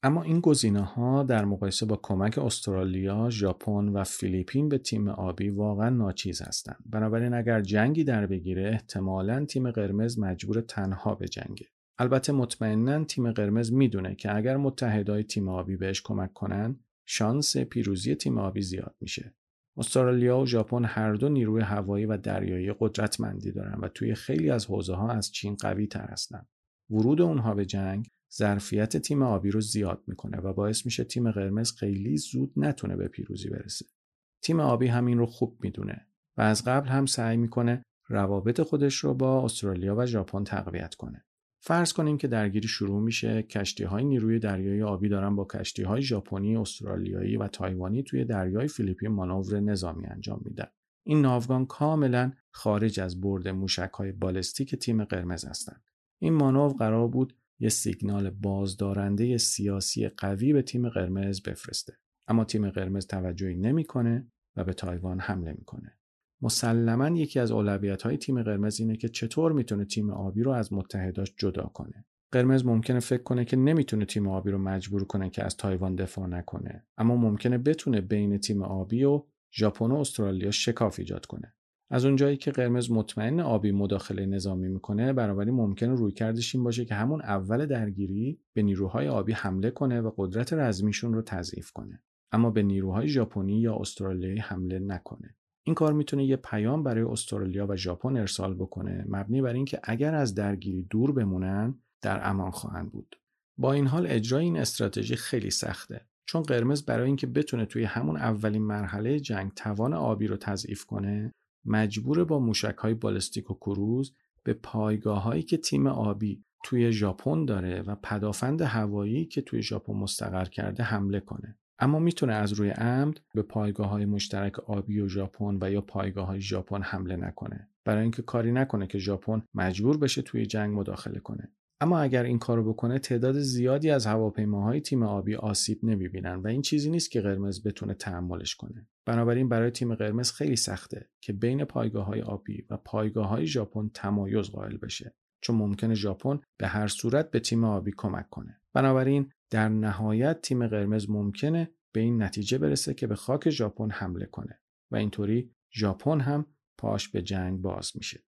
اما این گزینه ها در مقایسه با کمک استرالیا، ژاپن و فیلیپین به تیم آبی واقعا ناچیز هستند. بنابراین اگر جنگی در بگیره احتمالا تیم قرمز مجبور تنها به جنگه. البته مطمئنا تیم قرمز می‌دونه که اگر متحدای تیم آبی بهش کمک کنن شانس پیروزی تیم آبی زیاد میشه. استرالیا و ژاپن هر دو نیروی هوایی و دریایی قدرتمندی دارند و توی خیلی از حوزه ها از چین قوی تر هستند. ورود اونها به جنگ ظرفیت تیم آبی رو زیاد می‌کنه و باعث میشه تیم قرمز خیلی زود نتونه به پیروزی برسه. تیم آبی همین رو خوب می‌دونه و از قبل هم سعی می‌کنه روابط خودش رو با استرالیا و ژاپن تقویت کنه. فرض کنیم که درگیری شروع میشه کشتی های نیروی دریایی آبی دارن با کشتی های ژاپنی، استرالیایی و تایوانی توی دریای فیلیپین مانور نظامی انجام میدن. این ناوگان کاملا خارج از برد موشک های بالستیک تیم قرمز هستند. این مانور قرار بود یه سیگنال بازدارنده سیاسی قوی به تیم قرمز بفرسته. اما تیم قرمز توجهی نمی‌کنه و به تایوان حمله می‌کنه. مسلما یکی از اولویت های تیم قرمز اینه که چطور می‌تونه تیم آبی رو از متحداش جدا کنه. قرمز ممکنه فکر کنه که نمی‌تونه تیم آبی رو مجبور کنه که از تایوان دفاع نکنه اما ممکنه بتونه بین تیم آبی و ژاپن و استرالیا شکاف ایجاد کنه. از اونجایی که قرمز مطمئن آبی مداخله نظامی می‌کنه بنابراین ممکنه روی کردش این باشه که همون اول درگیری به نیروهای آبی حمله کنه و قدرت رزمیشون رو تضعیف کنه. اما به نیروهای ژاپنی یا استرالیایی حمله نکنه. این کار می‌تونه یه پیام برای استرالیا و ژاپن ارسال بکنه مبنی بر اینکه اگر از درگیری دور بمونن در امان خواهند بود. با این حال اجرای این استراتژی خیلی سخته چون قرمز برای اینکه بتونه توی همون اولین مرحله جنگ توان آبی رو تضعیف کنه مجبور با موشک های بالستیک و کروز به پایگاه هایی که تیم آبی توی ژاپن داره و پدافند هوایی که توی ژاپن مستقر کرده حمله کنه. اما می‌تونه از روی عمد به پایگاه های مشترک آبی و ژاپن و یا پایگاه های ژاپن حمله نکنه. برای اینکه کاری نکنه که ژاپن مجبور بشه توی جنگ مداخله کنه. اما اگر این کارو بکنه تعداد زیادی از هواپیماهای تیم آبی آسیب نمی‌بینن و این چیزی نیست که قرمز بتونه تحملش کنه. بنابراین برای تیم قرمز خیلی سخته که بین پایگاه های آبی و پایگاه های ژاپن تمایز قائل بشه. چون ممکنه ژاپن به هر صورت به تیم آبی کمک کنه. بنابراین در نهایت تیم قرمز ممکنه به این نتیجه برسه که به خاک ژاپن حمله کنه و اینطوری ژاپن هم پاش به جنگ باز میشه.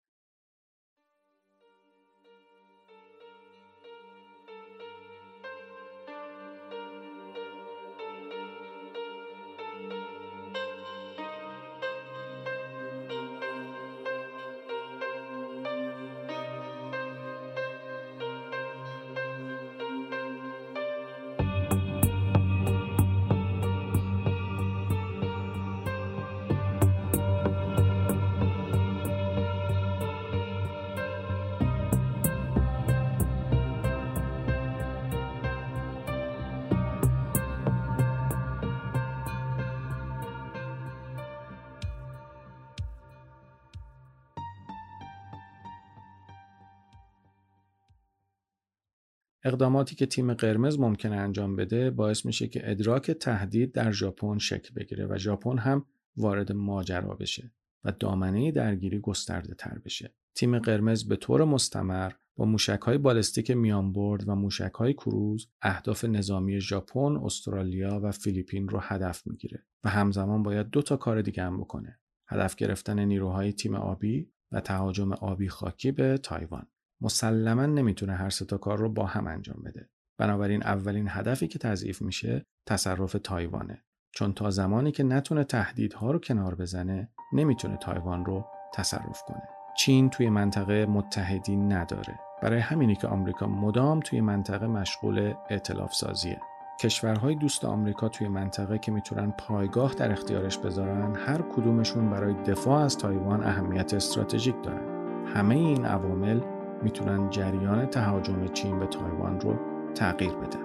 اقداماتی که تیم قرمز ممکنه انجام بده باعث میشه که ادراک تهدید در ژاپن شکل بگیره و ژاپن هم وارد ماجرا بشه و دامنه درگیری گسترده تر بشه. تیم قرمز به طور مستمر با موشک های بالستیک میانبرد و موشک های کروز اهداف نظامی ژاپن، استرالیا و فیلیپین رو هدف می‌گیره و همزمان باید دو تا کار دیگه هم بکنه. هدف گرفتن نیروهای تیم آبی و تهاجم آبی خاکی به تایوان. مسلما نمی‌تونه هر سه تا کار رو با هم انجام بده. بنابراین اولین هدفی که تضعیف میشه تصرف تایوانه. چون تا زمانی که نتونه تهدیدها رو کنار بزنه نمی‌تونه تایوان رو تصرف کنه. چین توی منطقه متحدی نداره. برای همینی که آمریکا مدام توی منطقه مشغول ائتلاف سازیه. کشورهای دوست آمریکا توی منطقه که می‌تونن پایگاه در اختیارش بذارن هر کدومشون برای دفاع از تایوان اهمیت استراتژیک دارن. همه این عوامل می‌تونن جریان تهاجم چین به تایوان رو تغییر بدن.